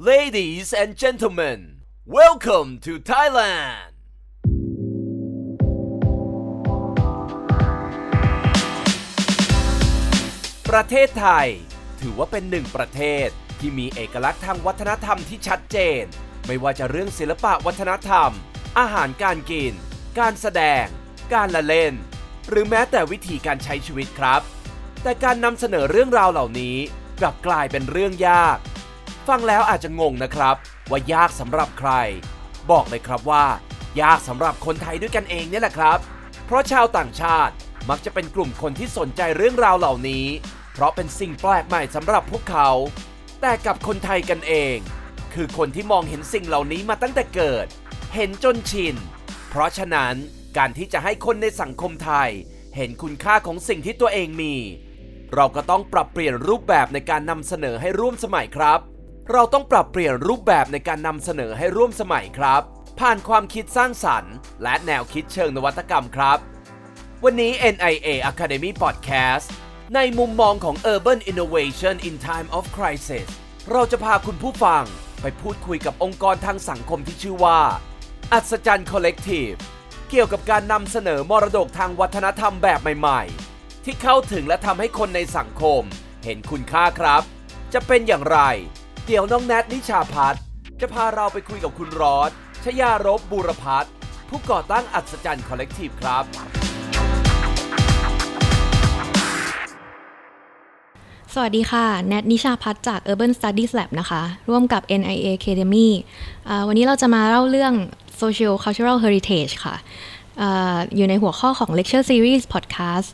Ladies and gentlemen, welcome to Thailand. ประเทศไทย ถือว่าเป็นหนึ่งประเทศที่มีเอกลักษณ์ทางวัฒนธรรมที่ชัดเจน ไม่ว่าจะเรื่องศิลปะวัฒนธรรม อาหารการกิน การแสดง การละเล่น หรือแม้แต่วิธีการใช้ชีวิตครับ แต่การนำเสนอเรื่องราวเหล่านี้กลับกลายเป็นเรื่องยาก ฟังแล้วอาจจะงงนะครับ ว่ายากสำหรับใคร บอกเลยครับว่า ยากสำหรับคนไทยด้วยกันเองเนี่ยแหละครับ เพราะชาวต่างชาติมักจะเป็นกลุ่มคนที่สนใจเรื่องราวเหล่านี้ เพราะเป็นสิ่งแปลกใหม่สำหรับพวกเขา แต่กับคนไทยกันเอง คือคนที่มองเห็นสิ่งเหล่านี้มาตั้งแต่เกิด เห็นจนชิน เพราะฉะนั้นการที่จะให้คนในสังคมไทย เห็นคุณค่าของสิ่งที่ตัวเองมี เราก็ต้องปรับเปลี่ยนรูปแบบในการนำเสนอให้ร่วมสมัยครับ เราต้องปรับเปลี่ยนรูปแบบในการนำเสนอให้ร่วมสมัยครับ ผ่านความคิดสร้างสรรค์ และแนวคิดเชิงนวัตกรรมครับ วันนี้ NIA Academy Podcast ในมุมมองของ Urban Innovation in Time of Crisis เราจะพาคุณผู้ฟังไปพูดคุยกับองค์กรทางสังคมที่ชื่อว่า อัศจรรย์ Collective เกี่ยวกับการนำเสนอมรดกทางวัฒนธรรมแบบใหม่ ๆ ที่เข้าถึงและทำให้คนในสังคม เห็นคุณค่าครับ จะเป็นอย่างไร เดี๋ยวน้องแนทนิชาพัฒน์จะพาเราไปคุยกับคุณรอดชยารบบูรพัฒน์ผู้ก่อตั้งอัศจรรย์ Collective ครับ สวัสดีค่ะ แนทนิชาพัฒน์จาก Urban Studies Lab นะคะ ร่วมกับ NIA Academy วันนี้เราจะมาเล่าเรื่อง Social Cultural Heritage ค่ะออยู่ในหัวข้อของ Lecture Series Podcast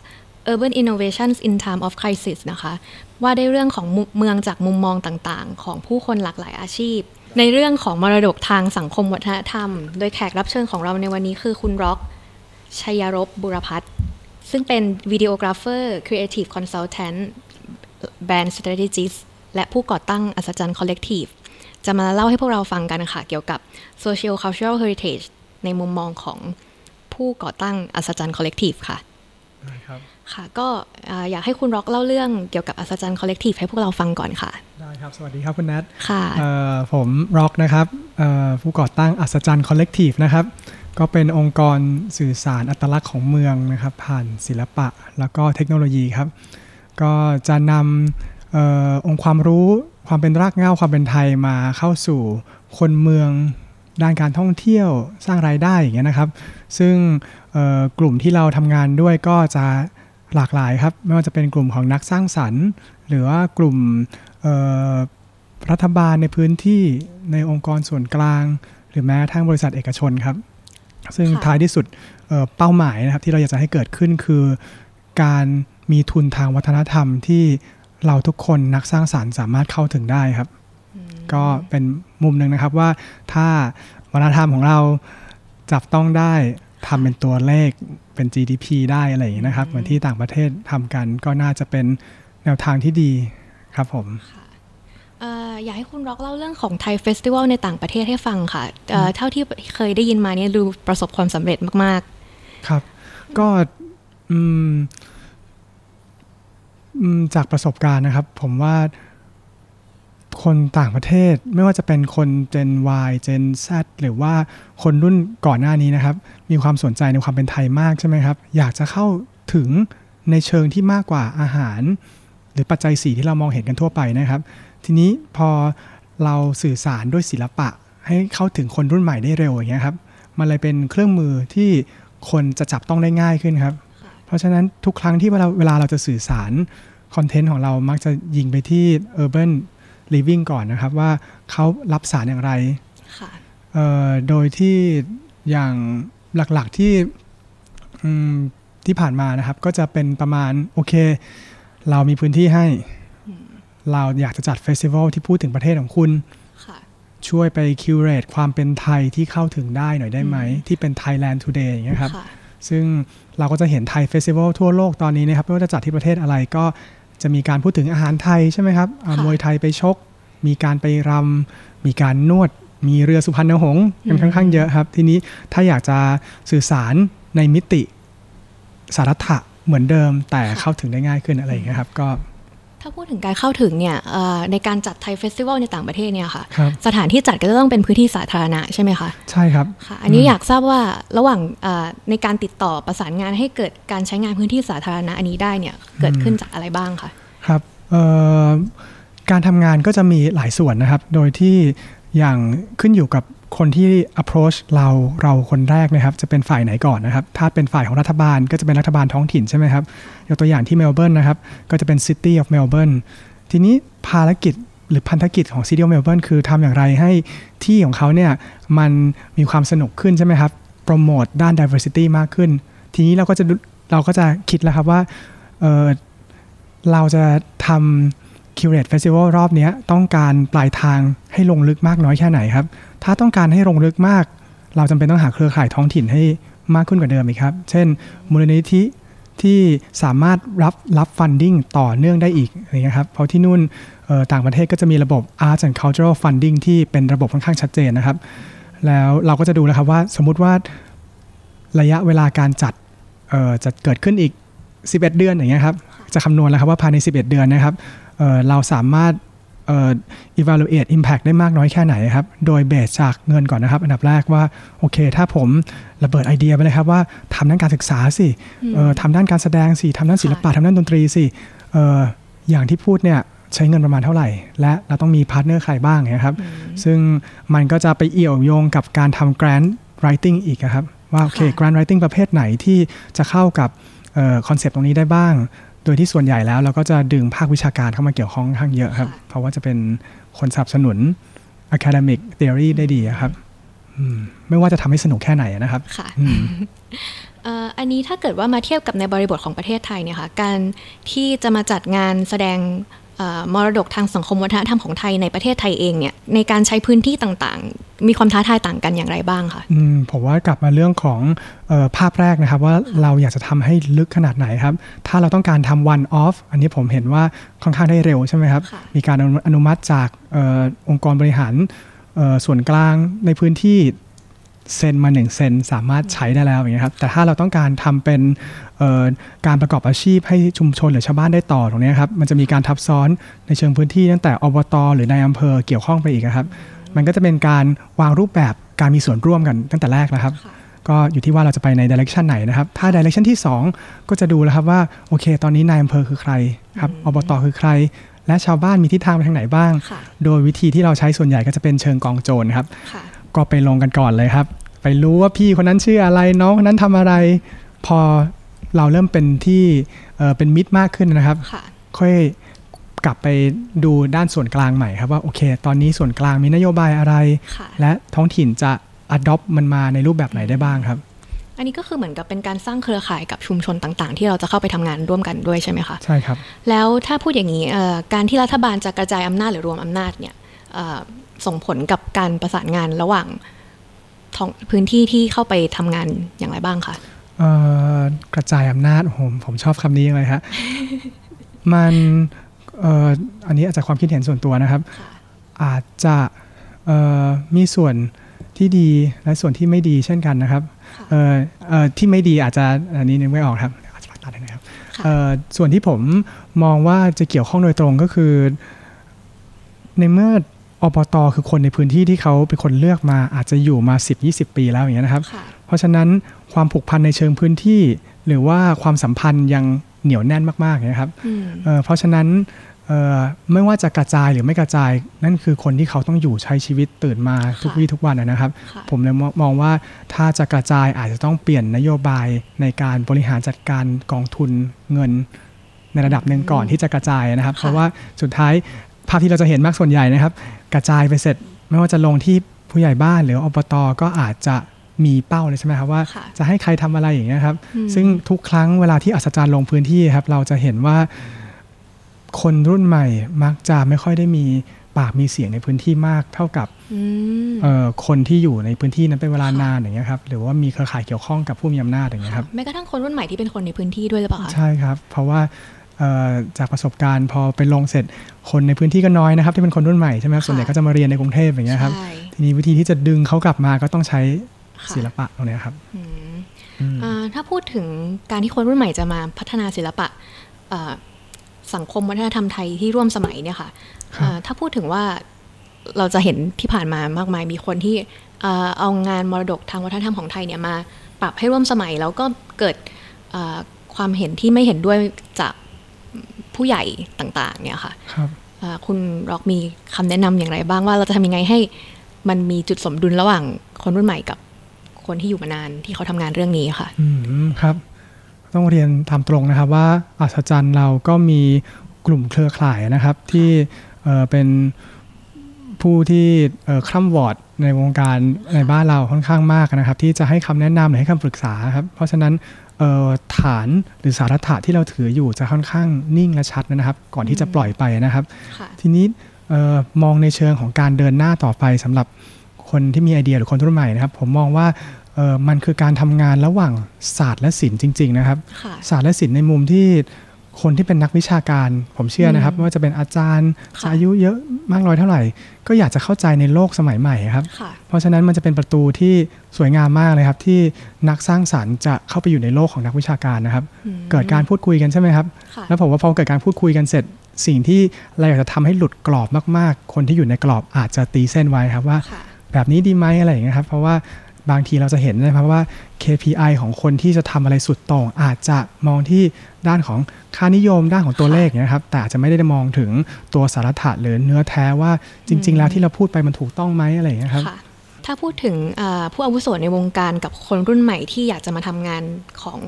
Urban Innovations in Time of Crisis นะคะ ว่าด้วยเรื่องของเมืองจากมุมมองต่างๆ ของผู้คนหลากหลายอาชีพ ในเรื่องของมรดกทางสังคมวัฒนธรรม โดยแขกรับเชิญของเราในวันนี้คือคุณร็อกชัยรบบุรพัฒน์ซึ่งเป็น Videographer Creative Consultant Brand strategist และผู้ก่อตั้งอัศจรรย์ collective จะมาเล่าให้พวกเราฟังกันค่ะ เกี่ยวกับ social cultural heritage ในมุมมองของผู้ก่อตั้งอัศจรรย์ collective ค่ะครับ ค่ะก็อ่าอยากให้คุณร็อกเล่าเรื่องเกี่ยวกับอัศจรรย์ collective ให้พวกเราฟังก่อนค่ะ ได้ครับ สวัสดีครับคุณแนทค่ะเอ่อผมร็อกนะครับเอ่อผู้ก่อตั้งอัศจรรย์ collective นะครับ ก็เป็นองค์กรสื่อสารอัตลักษณ์ของเมืองนะครับ ผ่านศิลปะแล้วก็เทคโนโลยีครับ ก็จะนำเออองค์ความรู้ความเป็นรากเหง้าความเป็นไทยมาเข้าสู่คนเมืองด้านการท่องเที่ยวสร้างรายได้อย่างเงี้ยนะครับ ซึ่งเอ่อกลุ่มที่เราทำงานด้วยก็จะ หลากหลายครับ ไม่ว่าจะเป็นกลุ่มของนักสร้างสรรค์ หรือว่ากลุ่มเอ่อรัฐบาลในพื้นที่ในองค์กรส่วนกลาง หรือแม้กระทั่งบริษัทเอกชนครับ ซึ่งค่ะท้ายที่สุดเอ่อเป้าหมายนะครับที่เราอยากจะให้เกิดขึ้นคือ การมีทุนทางวัฒนธรรมที่เราทุกคนนักสร้างสารรค์สามารถเข้าถึงได้ครับ ก็เป็นมุมหนึ่งนะครับว่าถ้าวัฒนธรรมของเราจับต้องได้ทำเป็นตัวเลข เป็น GDP ได้อะไรอย่างนี้นะครับ เหมือนที่ต่างประเทศทำกันก็น่าจะเป็นแนวทางที่ดีครับผมเอ่ออยากให้คุณร็อกเล่าเรื่องของไทยเฟสติวัลในต่างประเทศให้ฟังค่ะเอ่อเท่าที่เคยได้ยินมาเนี่ยดูประสบความสำเร็จมากครับ ก็อืมอืมจากประสบการณ์นะครับ ผมว่า คนต่างประเทศไม่ว่าจะเป็นคน Gen Y Gen Z หรือว่าคนรุ่นก่อนหน้านี้นะครับ มีความสนใจในความเป็นไทยมากใช่ไหมครับ อยากจะเข้าถึงในเชิงที่มากกว่าอาหาร หรือปัจจัยสีที่เรามองเห็นกันทั่วไปนะครับ ทีนี้พอเราสื่อสารด้วยศิลปะ ให้เข้าถึงคนรุ่นใหม่ได้เร็วอย่างเงี้ยครับมันเลยเป็นเครื่องมือที่คนจะจับต้องได้ง่ายขึ้นครับ เพราะฉะนั้นทุกครั้งที่เวลาเวลาเราจะสื่อสารคอนเทนต์ของเรามักจะยิงไปที่ urban living ก่อนนะครับ ว่าเขารับสารอย่างไรๆค่ะเอ่อโดยที่อย่างหลักๆที่อืมที่ผ่านมานะครับ ก็จะเป็นประมาณโอเค เรามีพื้นที่ให้ เราอยากจะจัดเฟสติวัลที่พูดถึงประเทศของคุณค่ะช่วยไปคิวเรตความเป็นไทยที่เข้าถึงได้หน่อยได้ไหม ที่เป็น Thailand Today อย่างเงี้ยครับค่ะซึ่งเราก็จะเห็นไทยเฟสติวัลทั่วโลกตอนนี้นะครับ ไม่ว่าจะจัดที่ประเทศอะไรก็ จะมีการพูดถึงอาหารไทยใช่ไหมครับอ่าค่ะมวยไทยไปชก มีการไปรำมีการนวด มีเรือสุพรรณหงษ์กันค่อนข้างเยอะครับ ทีนี้ถ้าอยากจะสื่อสารในมิติสารัฐะเหมือนเดิม แต่เข้าถึงได้ง่ายขึ้นอะไรอย่างเงี้ยครับ ก็ ถ้าพูดถึงการเข้าถึงเนี่ยเอ่อในการจัดไทยเฟสติวัลในต่างประเทศเนี่ยค่ะครับสถานที่จัดก็จะต้องเป็นพื้นที่สาธารณะใช่ไหมคะ ใช่ครับค่ะอันนี้อยากทราบว่าระหว่างเอ่อในการติดต่อประสานงานให้เกิดการใช้งานพื้นที่สาธารณะอันนี้ได้เนี่ยเกิดขึ้นจากอะไรบ้างคะครับเอ่อการทำงานก็จะมีหลายส่วนนะครับ โดยที่อย่างขึ้นอยู่กับ คนที่ approach เราเราคนแรกนะครับ จะเป็นฝ่ายไหนก่อนนะครับ ถ้าเป็นฝ่ายของรัฐบาลก็จะเป็นรัฐบาลท้องถิ่นใช่ไหมครับยกตัวอย่างที่เมลเบิร์นนะครับ ก็จะเป็น City of Melbourne ทีนี้ภารกิจหรือพันธกิจของ City of Melbourne คือทำอย่างไรให้ที่ของเขาเนี่ยมันมีความสนุกขึ้นใช่ไหมครับ โปรโมทด้าน diversity มากขึ้น ทีนี้เราก็จะเราก็จะคิดแล้วครับว่าเเราจะทำ Curate Festival รอบนี้ต้องการปลายทางให้ลงลึกมากน้อยแค่ไหนครับ ถ้าต้องการให้ลงลึกมาก เราจำเป็นต้องหาเครือข่ายท้องถิ่นให้มากขึ้นกว่าเดิมอีกครับ เช่น มูลนิธิที่สามารถรับรับ funding ต่อเนื่องได้อีกอะไรเงี้ยครับ เพราะที่นู่นต่างประเทศก็จะมีระบบ Arts and Cultural Funding ที่เป็นระบบค่อนข้างชัดเจนนะครับ แล้วเราก็จะดูแล้วครับว่าสมมุติว่าระยะเวลาการจัดจะเกิดขึ้นอีก 11 เดือนอย่างเงี้ยครับ จะคำนวณแล้วครับว่าภายใน 11 เดือนนะครับ เอ่อเราสามารถเอ่อ evaluate impact ได้มากน้อยแค่ไหนครับ โดย base จากเงินก่อนนะครับ อันดับแรกว่า โอเค ถ้าผมระเบิดไอเดียไปเลยครับว่าทำด้านการศึกษาสิเอ่อทำด้านการแสดงสิทำด้านศิลปะทำด้านดนตรีสิเอ่ออย่างที่พูดเนี่ยใช้เงินประมาณเท่าไหร่ และเราต้องมี partner ใครบ้างเนี่ยครับ ซึ่งมันก็จะไปเอี่ยวโยงกับการทำ grant writing อีกอะครับ ว่าโอเคค่ะ grant writing ประเภทไหนที่จะเข้ากับคอนเซปต์ตรงนี้ได้บ้าง โดยที่ส่วนใหญ่แล้วเราก็จะดึงภาควิชาการเข้ามาเกี่ยวข้องค่อนข้างเยอะครับ เพราะว่าจะเป็นคนสนับสนุน academic theory ได้ดีอะครับอืมไม่ว่าจะทำให้สนุกแค่ไหนนะครับค่ะอืมเอ่ออันนี้ถ้าเกิดว่ามาเทียบกับในบริบทของประเทศไทยเนี่ยค่ะการที่จะมาจัดงานแสดงเอ่อ มรดกทางสังคมวัฒนธรรมของไทยในประเทศไทยเองเนี่ยในการใช้พื้นที่ต่างๆ มีความท้าทายต่างกันอย่างไรบ้างคะอืมผมว่ากลับมาเรื่องของเออภาพแรกนะครับว่าเราอยากจะทำให้ลึกขนาดไหนครับ ถ้าเราต้องการทำ one off อันนี้ผมเห็นว่าค่อนข้างได้เร็วใช่ไหมครับค่ะมีการอนุอนุมัติจากเออองค์กรบริหารเอ่อส่วนกลางในพื้นที่ เซ็นมาหนึ่งเซ็นสามารถใช้ได้แล้วอย่างเงี้ยครับแต่ถ้าเราต้องการทำเป็นเอ่อการประกอบอาชีพให้ชุมชนหรือชาวบ้านได้ต่อตรงเนี้ยครับมันจะมีการทับซ้อนในเชิงพื้นที่ตั้งแต่อบตหรือในายอำเภอเกี่ยวข้องไปอีกอะครับ มันก็จะเป็นการวางรูปแบบการมีส่วนร่วมกันตั้งแต่แรกแล้วครับค่ะก็อยู่ที่ว่าเราจะไปในดิเรกชันไหนนะครับ ถ้าดิเรกชันที่ 2 ก็จะดูแล้วครับว่าโอเค ตอนนี้นายอำเภอคือใครครับอบตคือใครและชาวบ้านมีทิศทางไปทางไหนบ้างค่ะโดยวิธีที่เราใช้ส่วนใหญ่ก็จะเป็นเชิงกองโจรครับค่ะ ก็ไปลงกันก่อนเลยครับ ไปรู้ว่าพี่คนนั้นชื่ออะไรน้องคนนั้นทำอะไร พอเราเริ่มเป็นที่เอ่อเป็นมิตรมากขึ้นนะครับค่ะค่อยกลับไปดูด้านส่วนกลางใหม่ครับว่าโอเค ตอนนี้ส่วนกลางมีนโยบายอะไรค่ะและท้องถิ่นจะ adopt มันมาในรูปแบบไหนได้บ้างครับ อันนี้ก็คือเหมือนกับเป็นการสร้างเครือข่ายกับชุมชนต่างๆ ที่เราจะเข้าไปทำงานร่วมกันด้วยใช่ไหมคะใช่ครับ แล้วถ้าพูดอย่างนี้เอ่อการที่รัฐบาลจะกระจายอำนาจหรือรวมอำนาจเนี่ยเอ่อ ส่งผลกับการประสานงานระหว่างท้องพื้นที่ที่เข้าไปทำงานอย่างไรบ้างคะเอ่อกระจายอำนาจโอ้โหผมชอบคำนี้เลยฮะ มันเอ่ออันนี้อาจจะความคิดเห็นส่วนตัวนะครับค่ะอาจจะเอ่อมีส่วนที่ดีและส่วนที่ไม่ดีเช่นกันนะครับเอ่อเอ่อที่ไม่ดีอาจจะอันนี้นึกไม่ออกครับอาจจะตัดได้นะครับค่ะเอ่อส่วนที่ผมมองว่าจะเกี่ยวข้องโดยตรงก็คือ ในเมื่อ อบตคือคนในพื้นที่ที่เขาเป็นคนเลือกมาอาจจะอยู่มา 10-20 ปีแล้วอย่างเงี้ยนะครับค่ะเพราะฉะนั้นความผูกพันในเชิงพื้นที่ หรือว่าความสัมพันธ์ยังเหนียวแน่นมากๆนะครับอืมเอ่อเพราะฉะนั้นเอ่อไม่ว่าจะกระจายหรือไม่กระจายนั่นคือคนที่เขาต้องอยู่ใช้ชีวิตตื่นมาทุกวี่ทุกวันนะนะครับค่ะผมเลยมองมองว่าถ้าจะกระจายอาจจะต้องเปลี่ยนนโยบายในการบริหารจัดการกองทุนเงินในระดับหนึ่งก่อนที่จะกระจายนะครับค่ะเพราะว่าสุดท้ายภาพที่เราจะเห็นมากส่วนใหญ่นะครับ กระจายไปเสร็จ ไม่ว่าจะลงที่ผู้ใหญ่บ้านหรืออบตก็อาจจะมีเป้าเลยใช่ไหมครับว่าค่ะจะให้ใครทำอะไรอย่างเงี้ยครับอืมซึ่งทุกครั้งเวลาที่อัศจรรย์ลงพื้นที่ครับ เราจะเห็นว่าคนรุ่นใหม่มักจะไม่ค่อยได้มีปากมีเสียงในพื้นที่มากเท่ากับอืมเอ่อคนที่อยู่ในพื้นที่นั้นเป็นเวลานานอย่างเงี้ยครับหรือว่ามีเครือข่ายเกี่ยวข้องกับผู้มีอำนาจอย่างเงี้ยครับแม้กระทั่งคนรุ่นใหม่ที่เป็นคนในพื้นที่ด้วยหรือเปล่าคะใช่ครับ เพราะว่าเอ่อ จากประสบการณ์พอไปลงเสร็จคนในพื้นที่ก็น้อยนะครับ ที่เป็นคนรุ่นใหม่ใช่ไหมครับค่ะส่วนใหญ่ก็จะมาเรียนในกรุงเทพอย่างเงี้ยครับใช่ทีนี้วิธีที่จะดึงเขากลับมาก็ต้องใช้ค่ะศิลปะตรงเนี้ยครับอืมอืมอ่าถ้าพูดถึงการที่คนรุ่นใหม่จะมาพัฒนาศิลปะเอ่อสังคมวัฒนธรรมไทยที่ร่วมสมัยเนี่ยค่ะครับอ่าถ้าพูดถึงว่าเราจะเห็นที่ผ่านมามากมายมีคนที่เอ่อเอางานมรดกทางวัฒนธรรมของไทยเนี่ยมาปรับให้ร่วมสมัยแล้วก็เกิดเอ่อความเห็นที่ไม่เห็นด้วยจาก ผู้ใหญ่ต่างๆ เนี่ยค่ะครับเอ่อคุณร็อกมีคำแนะนำอย่างไรบ้างว่าเราจะทำยังไงให้มันมีจุดสมดุลระหว่างคนรุ่นใหม่กับคนที่อยู่มานานที่เขาทำงานเรื่องนี้ค่ะ อืมครับ ต้องเรียนตามตรงนะครับว่าอัศจรรย์เราก็มีกลุ่มเครือข่ายนะครับที่เอ่อเป็นผู้ที่เอ่อคร่ำวอร์ดในวงการในบ้านเราค่อนข้างมากนะครับ ที่จะให้คำแนะนำหรือให้คำปรึกษาครับ เพราะฉะนั้นเอ่อ ฐานหรือสาระที่เราถืออยู่จะค่อนข้างนิ่งและชัดนะครับ ก่อนที่จะปล่อยไปนะครับค่ะทีนี้เออมองในเชิงของการเดินหน้าต่อไปสำหรับคนที่มีไอเดียหรือคนรุ่นใหม่นะครับ ผมมองว่าเออมันคือการทำงานระหว่างศาสตร์และศิลป์จริง ๆ นะครับค่ะศาสตร์และศิลป์ในมุมที่ คนที่เป็นนักวิชาการ ผมเชื่อนะครับอืมไม่ว่าจะเป็นอาจารย์ค่ะจะอายุเยอะมากน้อยเท่าไหร่ ก็อยากจะเข้าใจในโลกสมัยใหม่ครับค่ะเพราะฉะนั้นมันจะเป็นประตูที่สวยงามมากเลยครับ ที่นักสร้างสรรค์จะเข้าไปอยู่ในโลกของนักวิชาการนะครับอืมเกิดการพูดคุยกันใช่ไหมครับค่ะแล้วผมว่าพอเกิดการพูดคุยกันเสร็จ สิ่งที่เราอยากจะทำให้หลุดกรอบมาก ๆ คนที่อยู่ในกรอบอาจจะตีเส้นไว้ครับว่าค่ะแบบนี้ดีไหมอะไรอย่างเงี้ยครับ เพราะว่า บางทีเราจะเห็นนะครับว่า KPI ของคนที่จะทำอะไรสุดโต่งอาจจะมองที่ด้านของค่านิยมด้านของตัวเลขเนี่ยครับ แต่อาจจะไม่ได้มองถึงตัวสาระหรือเนื้อแท้ว่าจริง ๆ แล้วที่เราพูดไปมันถูกต้องไหมอะไรอย่างเงี้ยครับค่ะถ้าพูดถึงอ่าผู้อาวุโสในวงการกับคนรุ่นใหม่ที่อยากจะมาทำงานของ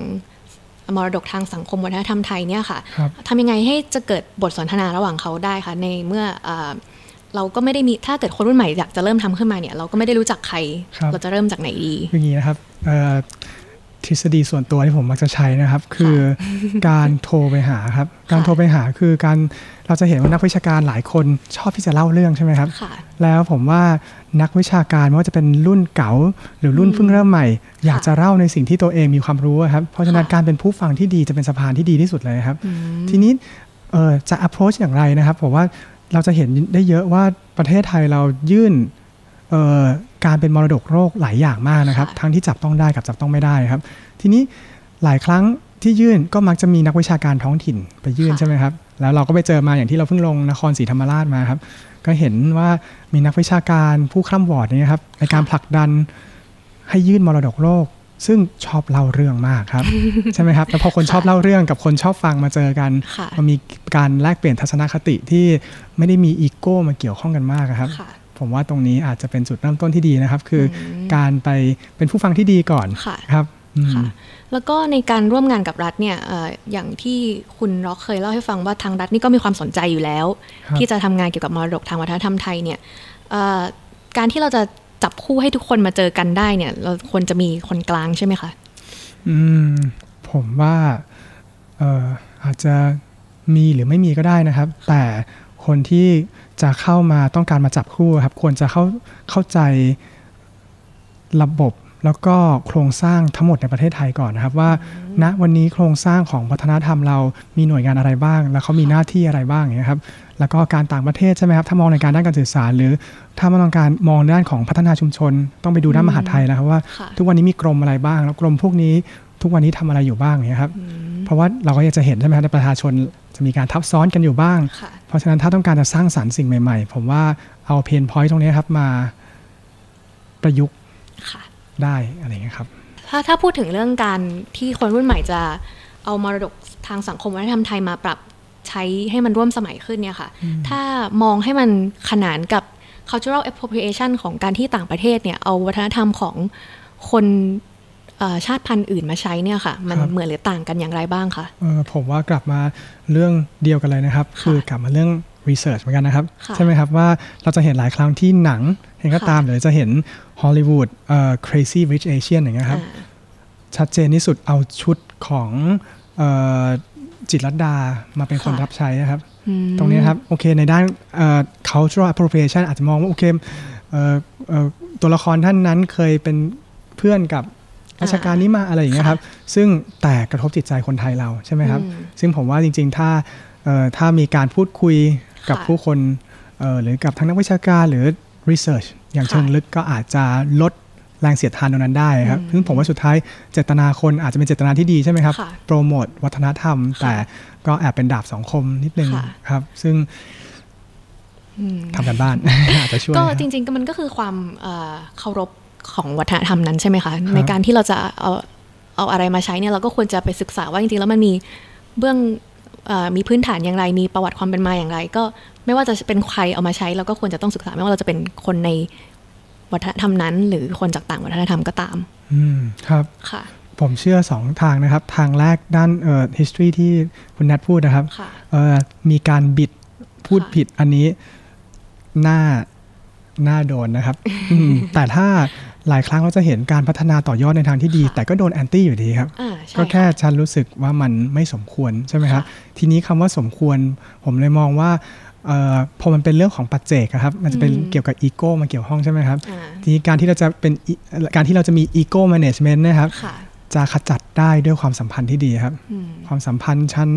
มรดกทางสังคมวัฒนธรรมไทยเนี่ยค่ะครับทำยังไงให้จะเกิดบทสนทนาระหว่างเขาได้คะในเมื่ออ่า เราก็ไม่ได้มีถ้าเกิดคนรุ่นใหม่อยากจะเริ่มทำขึ้นมาเนี่ย เราก็ไม่ได้รู้จักใครครับเราจะเริ่มจากไหนดีอย่างนี้นะครับเอ่อทฤษฎีส่วนตัวที่ผมมักจะใช้นะครับ คือการโทรไปหาครับ การโทรไปหาคือการเราจะเห็นว่านักวิชาการหลายคนชอบที่จะเล่าเรื่องใช่ไหมครับค่ะแล้วผมว่านักวิชาการไม่ว่าจะเป็นรุ่นเก๋าหรือรุ่นอืมเพิ่งเริ่มใหม่ อยากจะเล่าในสิ่งที่ตัวเองมีความรู้อะครับ เพราะฉะนั้นค่ะการเป็นผู้ฟังที่ดีจะเป็นสะพานที่ดีที่สุดเลยครับอืมทีนี้เอ่อจะ approach อย่างไรนะครับผมว่า เราจะเห็นได้เยอะว่าประเทศไทยเรายื่นเอ่อการเป็นมรดกโลกหลายอย่างมากนะครับค่ะทั้งที่จับต้องได้กับจับต้องไม่ได้ครับ ทีนี้หลายครั้งที่ยื่นก็มักจะมีนักวิชาการท้องถิ่นไปยื่นใช่ไหมครับ แล้วเราก็ไปเจอมาอย่างที่เราเพิ่งลงนครศรีธรรมราชมาครับ ก็เห็นว่ามีนักวิชาการผู้คร่ำวอร์ดเนี่ยครับในการผลักดันให้ยื่นมรดกโลก ซึ่งชอบเล่าเรื่องมากครับ ใช่ไหมครับแล้วพอคนชอบเล่าเรื่องกับคนชอบฟังมาเจอกันค่ะมันมีการแลกเปลี่ยนทัศนคติที่ไม่ได้มีอีโก้มาเกี่ยวข้องกันมากอะครับค่ะผมว่าตรงนี้อาจจะเป็นจุดเริ่มต้นที่ดีนะครับ คืออมการไปเป็นผู้ฟังที่ดีก่อนค่ะครับอืมค่ะแล้วก็ในการร่วมงานกับรัฐเนี่ยเอ่ออย่างที่คุณร็อกเคยเล่าให้ฟังว่าทางรัฐนี่ก็มีความสนใจอยู่แล้วครับที่จะทำงานเกี่ยวกับมรดกทางวัฒนธรรมไทยเนี่ยเอ่อการที่เราจะ จับคู่ให้ทุกคนมาเจอกันได้เนี่ย เราควรจะมีคนกลางใช่ไหมคะอืมผมว่าเอ่ออาจจะมีหรือไม่มีก็ได้นะครับ แต่คนที่จะเข้ามาต้องการมาจับคู่ครับ ควรจะเข้าเข้าใจระบบ แล้วก็โครงสร้างทั้งหมดในประเทศไทยก่อนนะครับว่า ณวันนี้โครงสร้างของวัฒนธรรมเรามีหน่วยงานอะไรบ้าง แล้วเขามีหน้าที่อะไรบ้างอย่างเงี้ยครับแล้วก็การต่างประเทศใช่ไหมครับถ้ามองในการด้านการสื่อสาร หรือถ้ามองการมองด้านของพัฒนาชุมชน ต้องไปดูด้านมหาดไทยแล้วครับว่าค่ะทุกวันนี้มีกรมอะไรบ้าง แล้วกรมพวกนี้ทุกวันนี้ทำอะไรอยู่บ้างอย่างเงี้ยครับอืมเพราะว่าเราก็อยากจะเห็นใช่ไหมครับในประชาชนจะมีการทับซ้อนกันอยู่บ้างค่ะเพราะฉะนั้นถ้าต้องการจะสร้างสรรค์สิ่งใหม่ ๆ ผมว่าเอาเพนพอยต์ตรงนี้ครับมาประยุกต์ค่ะ ได้อะไรอย่างเงี้ยครับถ้าถ้าพูดถึงเรื่องการที่คนรุ่นใหม่จะเอามรดกทางสังคมวัฒนธรรมไทยมาปรับใช้ให้มันร่วมสมัยขึ้นเนี่ยค่ะ ถ้ามองให้มันขนานกับ cultural appropriation ของการที่ต่างประเทศเนี่ยเอาวัฒนธรรมของคนเอ่อชาติพันธุ์อื่นมาใช้เนี่ยค่ะ มันครับเหมือนหรือต่างกันอย่างไรบ้างคะเออผมว่ากลับมาเรื่องเดียวกันเลยนะครับค่ะคือกลับมาเรื่อง research เหมือนกันนะครับค่ะใช่ไหมครับว่าเราจะเห็นหลายครั้งที่หนังเองก็ค่ะตามหรือจะเห็นฮอลลีวูดเอ่อ crazy rich Asian อย่างเงี้ยครับอ่าชัดเจนที่สุดเอาชุดของเออจิตรลดามาเป็นคนค่ะรับใช้นะครับอืมตรงนี้ครับ โอเคในด้านเอ่อ cultural appropriation อาจจะมองว่า โอเคเอ่อเอ่อตัวละครท่านนั้นเคยเป็นเพื่อนกับราชการนี้มาอะไรอย่างเงี้ยครับ ซึ่งแต่กระทบจิตใจคนไทยเราใช่ไหมครับอืมซึ่งผมว่าจริง ๆ ถ้าเอ่อถ้ามีการพูดคุยกับค่ะผู้คนเอ่อหรือกับทั้งนักวิชาการหรือ research อย่างค่ะเชิงลึกก็อาจจะลดแรงเสียดทานตรงนั้นได้ครับอืมซึ่งผมว่าสุดท้ายเจตนาคนอาจจะเป็นเจตนาที่ดีใช่ไหมครับค่ะโปรโมทวัฒนธรรม แต่ก็แอบเป็นดาบสองคมนิดนึงค่ะครับ ซึ่งอืมทำกันบ้านอาจจะช่วยก็นะครับจริง ๆ ก็มันก็คือความเอ่อเคารพของวัฒนธรรมนั้นใช่ไหมคะ ในการที่เราจะเอาเอาอะไรมาใช้เนี่ยเราก็ควรจะไปศึกษาว่าจริงๆแล้วมันมีเบื้องเอ่อ มีพื้นฐานอย่างไร มีประวัติความเป็นมาอย่างไร ก็ไม่ว่าจะเป็นใครเอามาใช้เราก็ควรจะต้องศึกษา ไม่ว่าเราจะเป็นคนในวัฒนธรรมนั้น หรือคนจากต่างวัฒนธรรมก็ตาม อืมครับค่ะ ผมเชื่อสองทางนะครับ ทางแรกด้านเอ่อ history ที่คุณแนทพูดนะครับค่ะเอ่อมีการบิดพูดค่ะผิดอันนี้หน้าหน้าโดนนะครับอืมแต่ถ้า หลายครั้งเราจะเห็นการพัฒนาต่อยอดในทางที่ดีค่ะแต่ก็โดนแอนตี้อยู่ดีครับอ่าใช่ก็แค่ค่ะฉันรู้สึกว่ามันไม่สมควรใช่ไหมครับค่ะทีนี้คำว่าสมควร ผมเลยมองว่าเออพอมันเป็นเรื่องของปัจเจกอะครับ มันจะเป็นอืมเกี่ยวกับอีโก้มาเกี่ยวข้องใช่ไหมครับอ่าทีนี้การที่เราจะเป็น e- การที่เราจะมี ego management นะครับค่ะจะขจัดได้ด้วยความสัมพันธ์ที่ดีครับอืมความสัมพันธ์ฉัน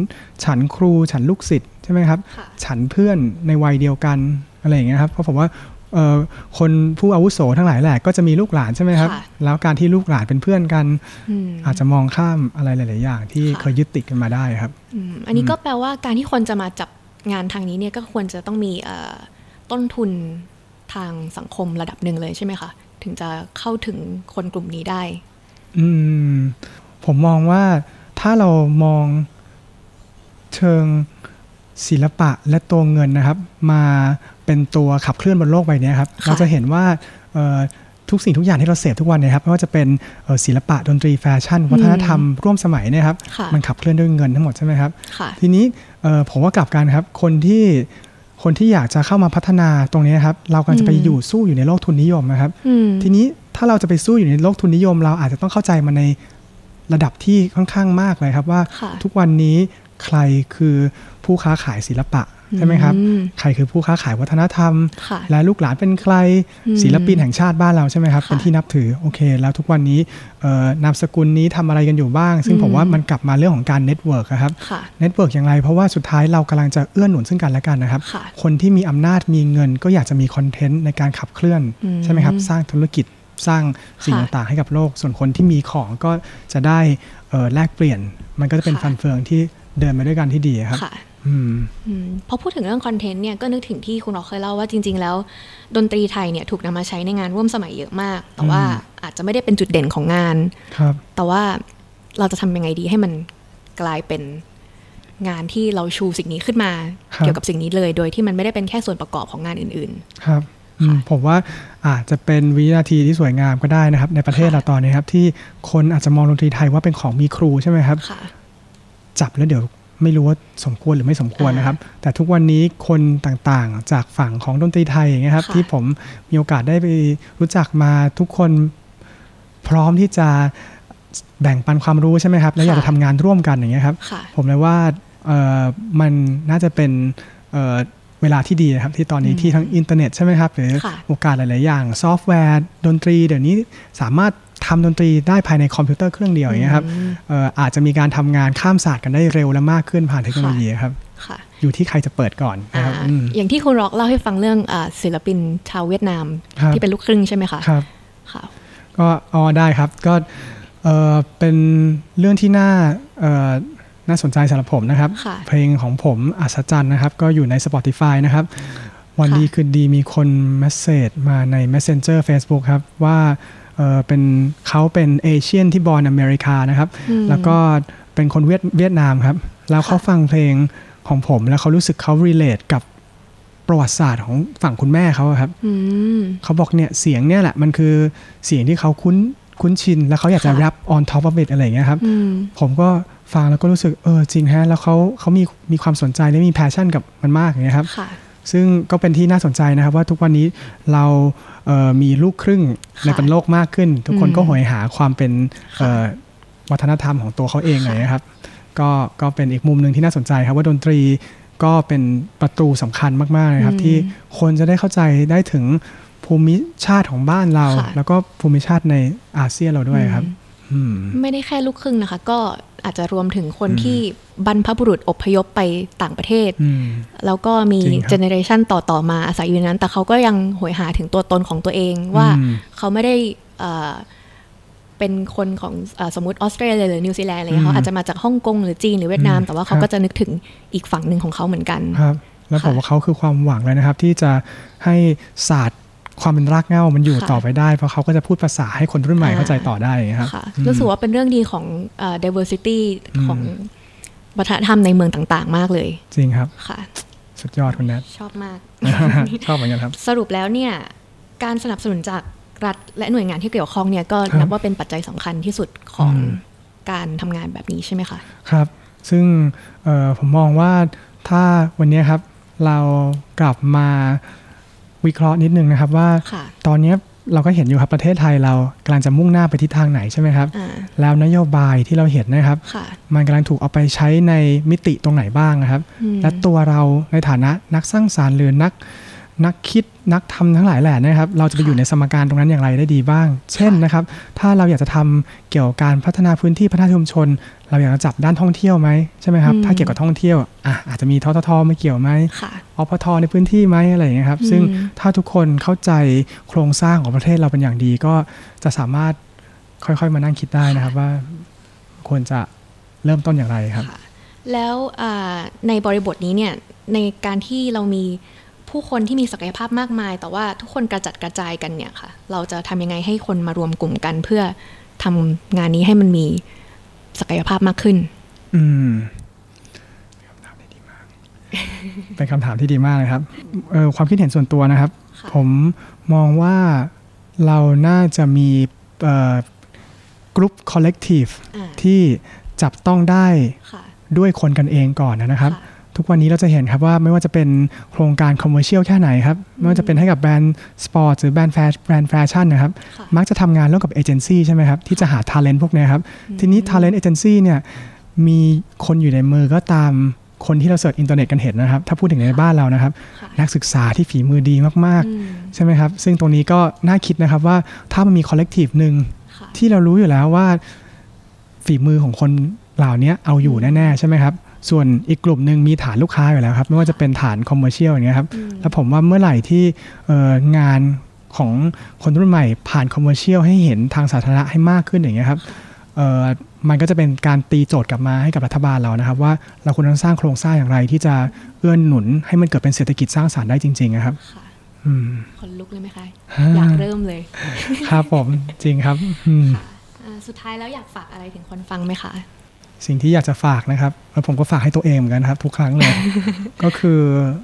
ฉันครูฉันลูกศิษย์ใช่ไหมครับค่ะฉันเพื่อนในวัยเดียวกันอะไรอย่างเงี้ยครับเพราะผมว่าเอ่อ คนผู้อาวุโสทั้งหลายแหละก็จะมีลูกหลานใช่ไหมครับค่ะแล้วการที่ลูกหลานเป็นเพื่อนกันอืมอาจจะมองข้ามอะไรหลาย ๆ อย่างที่ค่ะเคยยึดติดกันมาได้ครับอืมอันนี้ก็แปลว่าการที่คนจะมาจับงานทางนี้เนี่ยก็ควรจะต้องมีเอ่อต้นทุนทางสังคมระดับหนึ่งเลยใช่ไหมคะถึงจะเข้าถึงคนกลุ่มนี้ได้ อืมผมมองว่าถ้าเรามองเชิง ศิลปะและตัวเงินนะครับ มาเป็นตัวขับเคลื่อนบนโลกใบนี้ครับค่ะเราจะเห็นว่าเอ่อทุกสิ่งทุกอย่างที่เราเสพทุกวันเนยครับไม่ว่าจะเป็นเอ่อศิลปะดนตรีแฟชั่น วัฒนธรรมร่วมสมัยเนี่ยครับค่ะมันขับเคลื่อนด้วยเงินทั้งหมดใช่ไหมครับค่ะทีนี้เอ่อผมว่ากลับกันครับคนที่คนที่อยากจะเข้ามาพัฒนาตรงนี้ครับ เรากำลังจะไปอืมอยู่สู้อยู่ในโลกทุนนิยมนะครับอืมทีนี้ถ้าเราจะไปสู้อยู่ในโลกทุนนิยม เราอาจจะต้องเข้าใจมันในระดับที่ค่อนข้างมากเลยครับว่าค่ะทุกวันนี้ ใครคือผู้ค้าขายศิลปะใช่ไหมครับอืมใครคือผู้ค้าขายวัฒนธรรมค่ะและลูกหลานเป็นใครอืมศิลปินแห่งชาติบ้านเราใช่ไหมครับค่ะเป็นที่นับถือโอเค แล้วทุกวันนี้เอ่อนามสกุลนี้ทำอะไรกันอยู่บ้าง ซึ่งอืมผมว่ามันกลับมาเรื่องของการ network ครับค่ะ network อย่างไร เพราะว่าสุดท้ายเรากำลังจะเอื้อหนุนซึ่งกันและกันนะครับค่ะคนที่มีอำนาจมีเงิน ก็อยากจะมี content ในการขับเคลื่อนอืมใช่ไหมครับ สร้างธุรกิจสร้างสิ่งค่ะต่างๆให้กับโลก ส่วนคนที่มีของก็จะได้เอ่อแลกเปลี่ยน มันก็จะเป็นค่ะฟันเฟืองที่ เดินไปด้วยกันที่ดีครับค่ะอืมอืมพอพูดถึงเรื่องคอนเทนต์เนี่ยก็นึกถึงที่คุณรอกเคยเล่าว่าจริง ๆ แล้ว ดนตรีไทยเนี่ยถูกนำมาใช้ในงานร่วมสมัยเยอะมาก แต่ว่าอืมอาจจะไม่ได้เป็นจุดเด่นของงานครับ แต่ว่าเราจะทำยังไงดีให้มันกลายเป็นงานที่เราชูสิ่งนี้ขึ้นมาครับเกี่ยวกับสิ่งนี้เลยโดยที่มันไม่ได้เป็นแค่ส่วนประกอบของงานอื่นครับอืมผมว่าอาจจะเป็นวินาทีที่สวยงามก็ได้นะครับ ในประเทศค่ะเราตอนนี้ครับ ที่คนอาจจะมองดนตรีไทยว่าเป็นของมีครูใช่ไหมครับๆค่ะ จับแล้วเดี๋ยวไม่รู้ว่าสมควรหรือไม่สมควรนะครับ แต่ทุกวันนี้คนต่างๆ จากฝั่งของดนตรีไทยอย่างเงี้ยครับค่ะที่ผมมีโอกาสได้ไปรู้จักมาทุกคนพร้อมที่จะแบ่งปันความรู้ใช่ไหมครับ แล้วอยากจะทำงานร่วมกันอย่างเงี้ยครับค่ะผมเลยว่าเอ่อมันน่าจะเป็น เอ่อเวลาที่ดีนะครับที่ตอนนี้อืมที่ทั้งอินเทอร์เน็ตใช่ไหมครับหรือค่ะโอกาสหลาย ๆ อย่างซอฟต์แวร์ดนตรี เดี๋ยวนี้สามารถทำดนตรีได้ภายในคอมพิวเตอร์เครื่องเดียวอย่างเงี้ยครับอืมเอ่ออาจจะมีการทำงานข้ามศาสตร์กันได้เร็วและมากขึ้นผ่านเทคโนโลยีครับค่ะอยู่ที่ใครจะเปิดก่อนนะครับอ่าอืมอย่างที่คุณร็อกเล่าให้ฟังเรื่องอาศิลปินชาวเวียดนามครับที่เป็นลูกครึ่งใช่ไหมคะครับค่ะก็อ๋อได้ครับก็เอ่อเป็นเรื่องที่น่าเอ่อ น่าสนใจสำหรับผมนะครับค่ะเพลงของผมอัศจรรย์นะครับ ก็อยู่ใน Spotify นะครับ วันค่ะดีคืนดีมีคนเมสเซจมาใน Messenger Facebook ครับ ว่าเออเป็นเขาเป็นเอเชียนที่บอลอเมริกานะครับอืมแล้วก็เป็นคนเวียดเวียดนามครับ แล้วเขาค่ะฟังเพลงของผม แล้วเขารู้สึกเขา relate กับประวัติศาสตร์ของฝั่งคุณแม่เขาอะครับอืมเขาบอกเนี่ยเสียงเนี่ยแหละมันคือเสียงที่เขาคุ้น คุ้นชิน แล้วเขาอยากจะค่ะแรป on top of it อะไรอย่างเงี้ยครับอืมผมก็ฟังแล้วก็รู้สึกเออจริงแฮะ แล้วเขาเขามีมีความสนใจและมี passion กับมันมากอย่างเงี้ยครับค่ะซึ่งก็เป็นที่น่าสนใจนะครับว่าทุกวันนี้เราเอ่อมีลูกครึ่งค่ะในเป็นโลกมากขึ้น ทุกคนอืมก็หอยหาความเป็นค่ะเอ่อวัฒนธรรมของตัวเขาเองค่ะอะไรนะครับก็ก็เป็นอีกมุมหนึ่งที่น่าสนใจครับว่าดนตรีก็เป็นประตูสำคัญมากๆเลยครับอืมที่คนจะได้เข้าใจได้ถึง ภูมิชาติของบ้านเราค่ะแล้วก็ภูมิชาติในอาเซียนเราด้วยครับอืมไม่ได้แค่ลูกครึ่งนะคะ ก็อาจจะรวมถึงคนอืมที่บรรพบุรุษอพยพไปต่างประเทศอืมแล้วก็มีจริงครับ generation ต่อต่อๆมาอาศัยอยู่ในนั้น แต่เขาก็ยังโหยหาถึงตัวตนของตัวเองว่าอืมเขาไม่ได้เอ่อเป็นคนของเออสมมติออสเตรเลียหรือนิวซีแลนด์อะไรเงี้ยเขาอาจจะมาจากฮ่องกงหรือจีนหรือเวียดนามอืมแต่ว่าเขาครับก็จะนึกถึงอีกฝั่งหนึ่งของเขาเหมือนกันครับแล้วผมค่ะว่าเขาคือความหวังเลยนะครับ ที่จะให้ศาสตร์ ความเป็นรากเหง้ามันอยู่ค่ะต่อไปได้ เพราะเขาก็จะพูดภาษาให้คนรุ่นใหม่อ่าเข้าใจต่อได้อย่างเงี้ยครับค่ะอืมรู้สึกว่าเป็นเรื่องดีของเอ่อ diversity อืมของวัฒนธรรมในเมืองต่าง ๆ มากเลย จริงครับค่ะสุดยอดคุณแนทชอบมาก ชอบเหมือนกันครับ สรุปแล้วเนี่ย การสนับสนุนจากรัฐและหน่วยงานที่เกี่ยวข้องเนี่ยก็ครับนับว่าเป็นปัจจัยสำคัญที่สุดของอืมการทำงานแบบนี้ใช่ไหมคะ ครับ ซึ่งเอ่อผมมองว่าถ้าวันนี้ครับ เรากลับมา วิเคราะห์นิดนึงนะครับว่าค่ะตอนนี้เราก็เห็นอยู่ครับประเทศไทยเรากำลังจะมุ่งหน้าไปทิศทางไหนใช่ไหมครับอ่าแล้วนโยบายที่เราเห็นนะครับค่ะมันกำลังถูกเอาไปใช้ในมิติตรงไหนบ้างนะครับอืมและตัวเราในฐานะนักสร้างสารรค์หรือนัก นักคิดนักทำทั้งหลายแหล่นะครับ เราจะไปอยู่ในสมการตรงนั้นอย่างไรได้ดีบ้าง เช่นนะครับ ถ้าเราอยากจะทำเกี่ยวกับการพัฒนาพื้นที่พัฒนาชุมชน เราอยากจะจับด้านท่องเที่ยวไหมใช่ไหมครับอืมถ้าเกี่ยวกับท่องเที่ยวอะอาจจะมีทททไม่เกี่ยวไหมค่ะอพทในพื้นที่ไหมอะไรอย่างเงี้ยครับอืมซึ่งถ้าทุกคนเข้าใจโครงสร้างของประเทศเราเป็นอย่างดีก็จะสามารถค่อยๆมานั่งคิดได้นะครับว่าควรจะเริ่มต้นอย่างไรครับค่ะแล้วอ่าในบริบทนี้เนี่ยในการที่เรามี ผู้คนที่มีศักยภาพมากมาย แต่ว่าทุกคนกระจัดกระจายกันเนี่ยค่ะ เราจะทำยังไงให้คนมารวมกลุ่มกัน เพื่อทำงานนี้ให้มันมีศักยภาพมากขึ้น อืมเป็นคำถามที่ดีมากเป็นคำถามที่ดีมากเลยครับเอ่อความคิดเห็นส่วนตัวนะครับค่ะผมมองว่าเราน่าจะมี group collective อ่าที่จับต้องได้ค่ะด้วยคนกันเองก่อนนะครับค่ะ ทุกวันนี้เราจะเห็นครับว่าไม่ว่าจะเป็นโครงการ commercial แค่ไหนครับ ไม่ว่าจะเป็นให้กับแบรนด์สปอร์ตหรือแบรนด์แฟชั่นแบรนด์แฟชั่นนะครับค่ะมักจะทำงานร่วมกับเอเจนซี่ใช่ไหมครับ ที่จะหา talent พวกเนี้ยครับ ทีนี้ Talent Agency เนี่ยมีคนอยู่ในมือก็ตามคนที่เรา search อินเทอร์เน็ตกันเห็นนะครับ ถ้าพูดถึงในค่ะบ้านเรานะครับค่ะนักศึกษาที่ฝีมือดีมากอืมๆใช่ไหมครับ ซึ่งตรงนี้ก็น่าคิดนะครับว่าถ้ามันมี collective หนึ่งค่ะที่เรารู้อยู่แล้วว่าฝีมือของคนเหล่านี้เอาอยู่แน่ๆ ใช่ไหมครับ ส่วนอีกกลุ่มหนึ่งมีฐานลูกค้าอยู่แล้วครับ ไม่ว่าจะเป็นฐาน commercial อย่างเงี้ยครับอืมแล้วผมว่าเมื่อไหร่ที่เอ่องานของคนรุ่นใหม่ผ่าน commercial ให้เห็นทางสาธารณะให้มากขึ้นอย่างเงี้ยครับเอ่อมันก็จะเป็นการตีโจทย์กลับมาให้กับรัฐบาลเรานะครับ ว่าเราควรต้องสร้างโครงสร้างอย่างไร ที่จะเอื้อหนุนให้มันเกิดเป็นเศรษฐกิจสร้างสรรค์ได้จริง ๆ นะครับค่ะอืมขนลุกเลยไหมคะอยากเริ่มเลย ครับผมจริงครับอืมค่ะอ่าสุดท้ายแล้วอยากฝากอะไรถึงคนฟังไหมคะ สิ่งที่อยากจะฝากนะครับแล้วผมก็ฝากให้ตัวเองเหมือนกันครับ ทุกครั้งเลย ก็คือ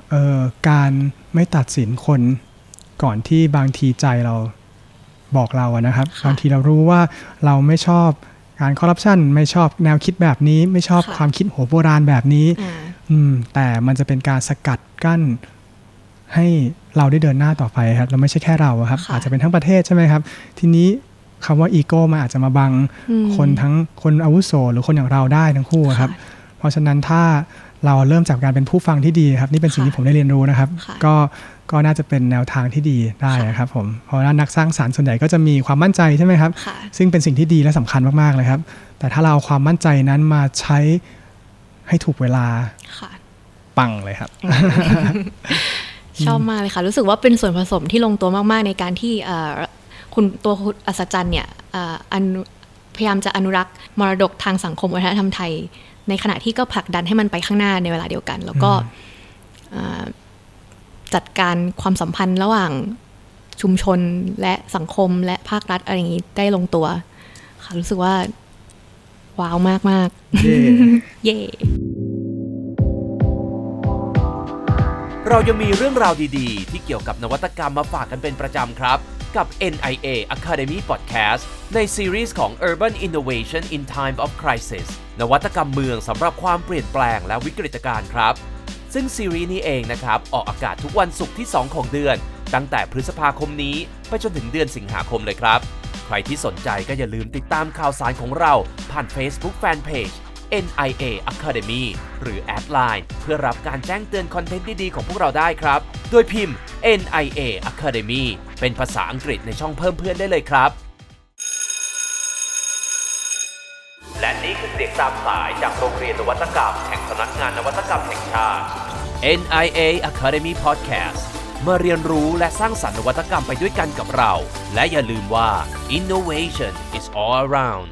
เอ่อการไม่ตัดสินคนก่อนที่บางทีใจเราบอกเราอะนะครับค่ะบางทีเรารู้ว่าเราไม่ชอบการคอร์รัปชันไม่ชอบแนวคิดแบบนี้ ไม่ชอบค่ะความคิดโหโบราณแบบนี้อ่าอืม แต่มันจะเป็นการสกัดกั้นให้เราได้เดินหน้าต่อไปครับ เราไม่ใช่แค่เราอะครับค่ะอาจจะเป็นทั้งประเทศใช่ไหมครับ ทีนี้ คำว่าอีโก้มันอาจจะมาบังอืมคนทั้งคนอาวุโสหรือคนอย่างเราได้ทั้งคู่อะครับค่ะเพราะฉะนั้นถ้าเราเริ่มจากการเป็นผู้ฟังที่ดีครับ นี่เป็นสิ่งค่ะที่ผมได้เรียนรู้นะครับค่ะก็ก็น่าจะเป็นแนวทางที่ดีได้ค่ะนะครับผมเพราะว่านักสร้างสารรค์ส่วนใหญ่ก็จะมีความมั่นใจใช่ไหมครับค่ะซึ่งเป็นสิ่งที่ดีและสำคัญมากๆเลยครับ แต่ถ้าเราเอาความมั่นใจนั้นมาใช้ให้ถูกเวลาค่ะปังเลยครับชอบมากเลยค่ะ รู้สึกว่าเป็นส่วนผสมที่ลงตัวมาก ๆ ในการที่เอ่อ คุณตัวคุณอัศจรรย์เนี่ยเอ่ออนุพยายามจะอนุรักษ์มรดกทางสังคมวัฒนธรรมไทย ในขณะที่ก็ผลักดันให้มันไปข้างหน้าในเวลาเดียวกัน แล้วก็เอ่อจัดการความสัมพันธ์ระหว่างชุมชนและสังคมและภาครัฐอะไรอย่างนี้ได้ลงตัว ค่ะรู้สึกว่า ว้าวมากเย้ๆเย่เรายังมีเรื่องราวดีๆ ที่เกี่ยวกับนวัตกรรมมาฝากกันเป็นประจำครับ กับ NIA Academy Podcast ในซีรีส์ของ Urban Innovation in Time of Crisis นวัตกรรมเมืองสำหรับความเปลี่ยนแปลงและวิกฤตการณ์ครับ ซึ่งซีรีส์นี้เองนะครับ ออกอากาศทุกวันศุกร์ที่ 2 ของเดือน ตั้งแต่พฤษภาคมนี้ ไปจนถึงเดือนสิงหาคมเลยครับ ใครที่สนใจก็อย่าลืมติดตามข่าวสารของเราผ่าน Facebook Fanpage NIA Academy หรือแอดไลน์เพื่อรับการแจ้งเตือนคอนเทนต์ดีๆของพวกเราได้ครับ โดยพิมพ์ NIA Academy เป็นภาษาอังกฤษในช่องเพิ่มเพื่อนได้เลยครับ และนี่คือเสียงตามสายจากโรงเรียนนวัตกรรมแห่งสำนักงานนวัตกรรมแห่งชาติ NIA Academy Podcast มาเรียนรู้และสร้างสรรค์นวัตกรรมไปด้วยกันกับเรา และอย่าลืมว่า innovation is all around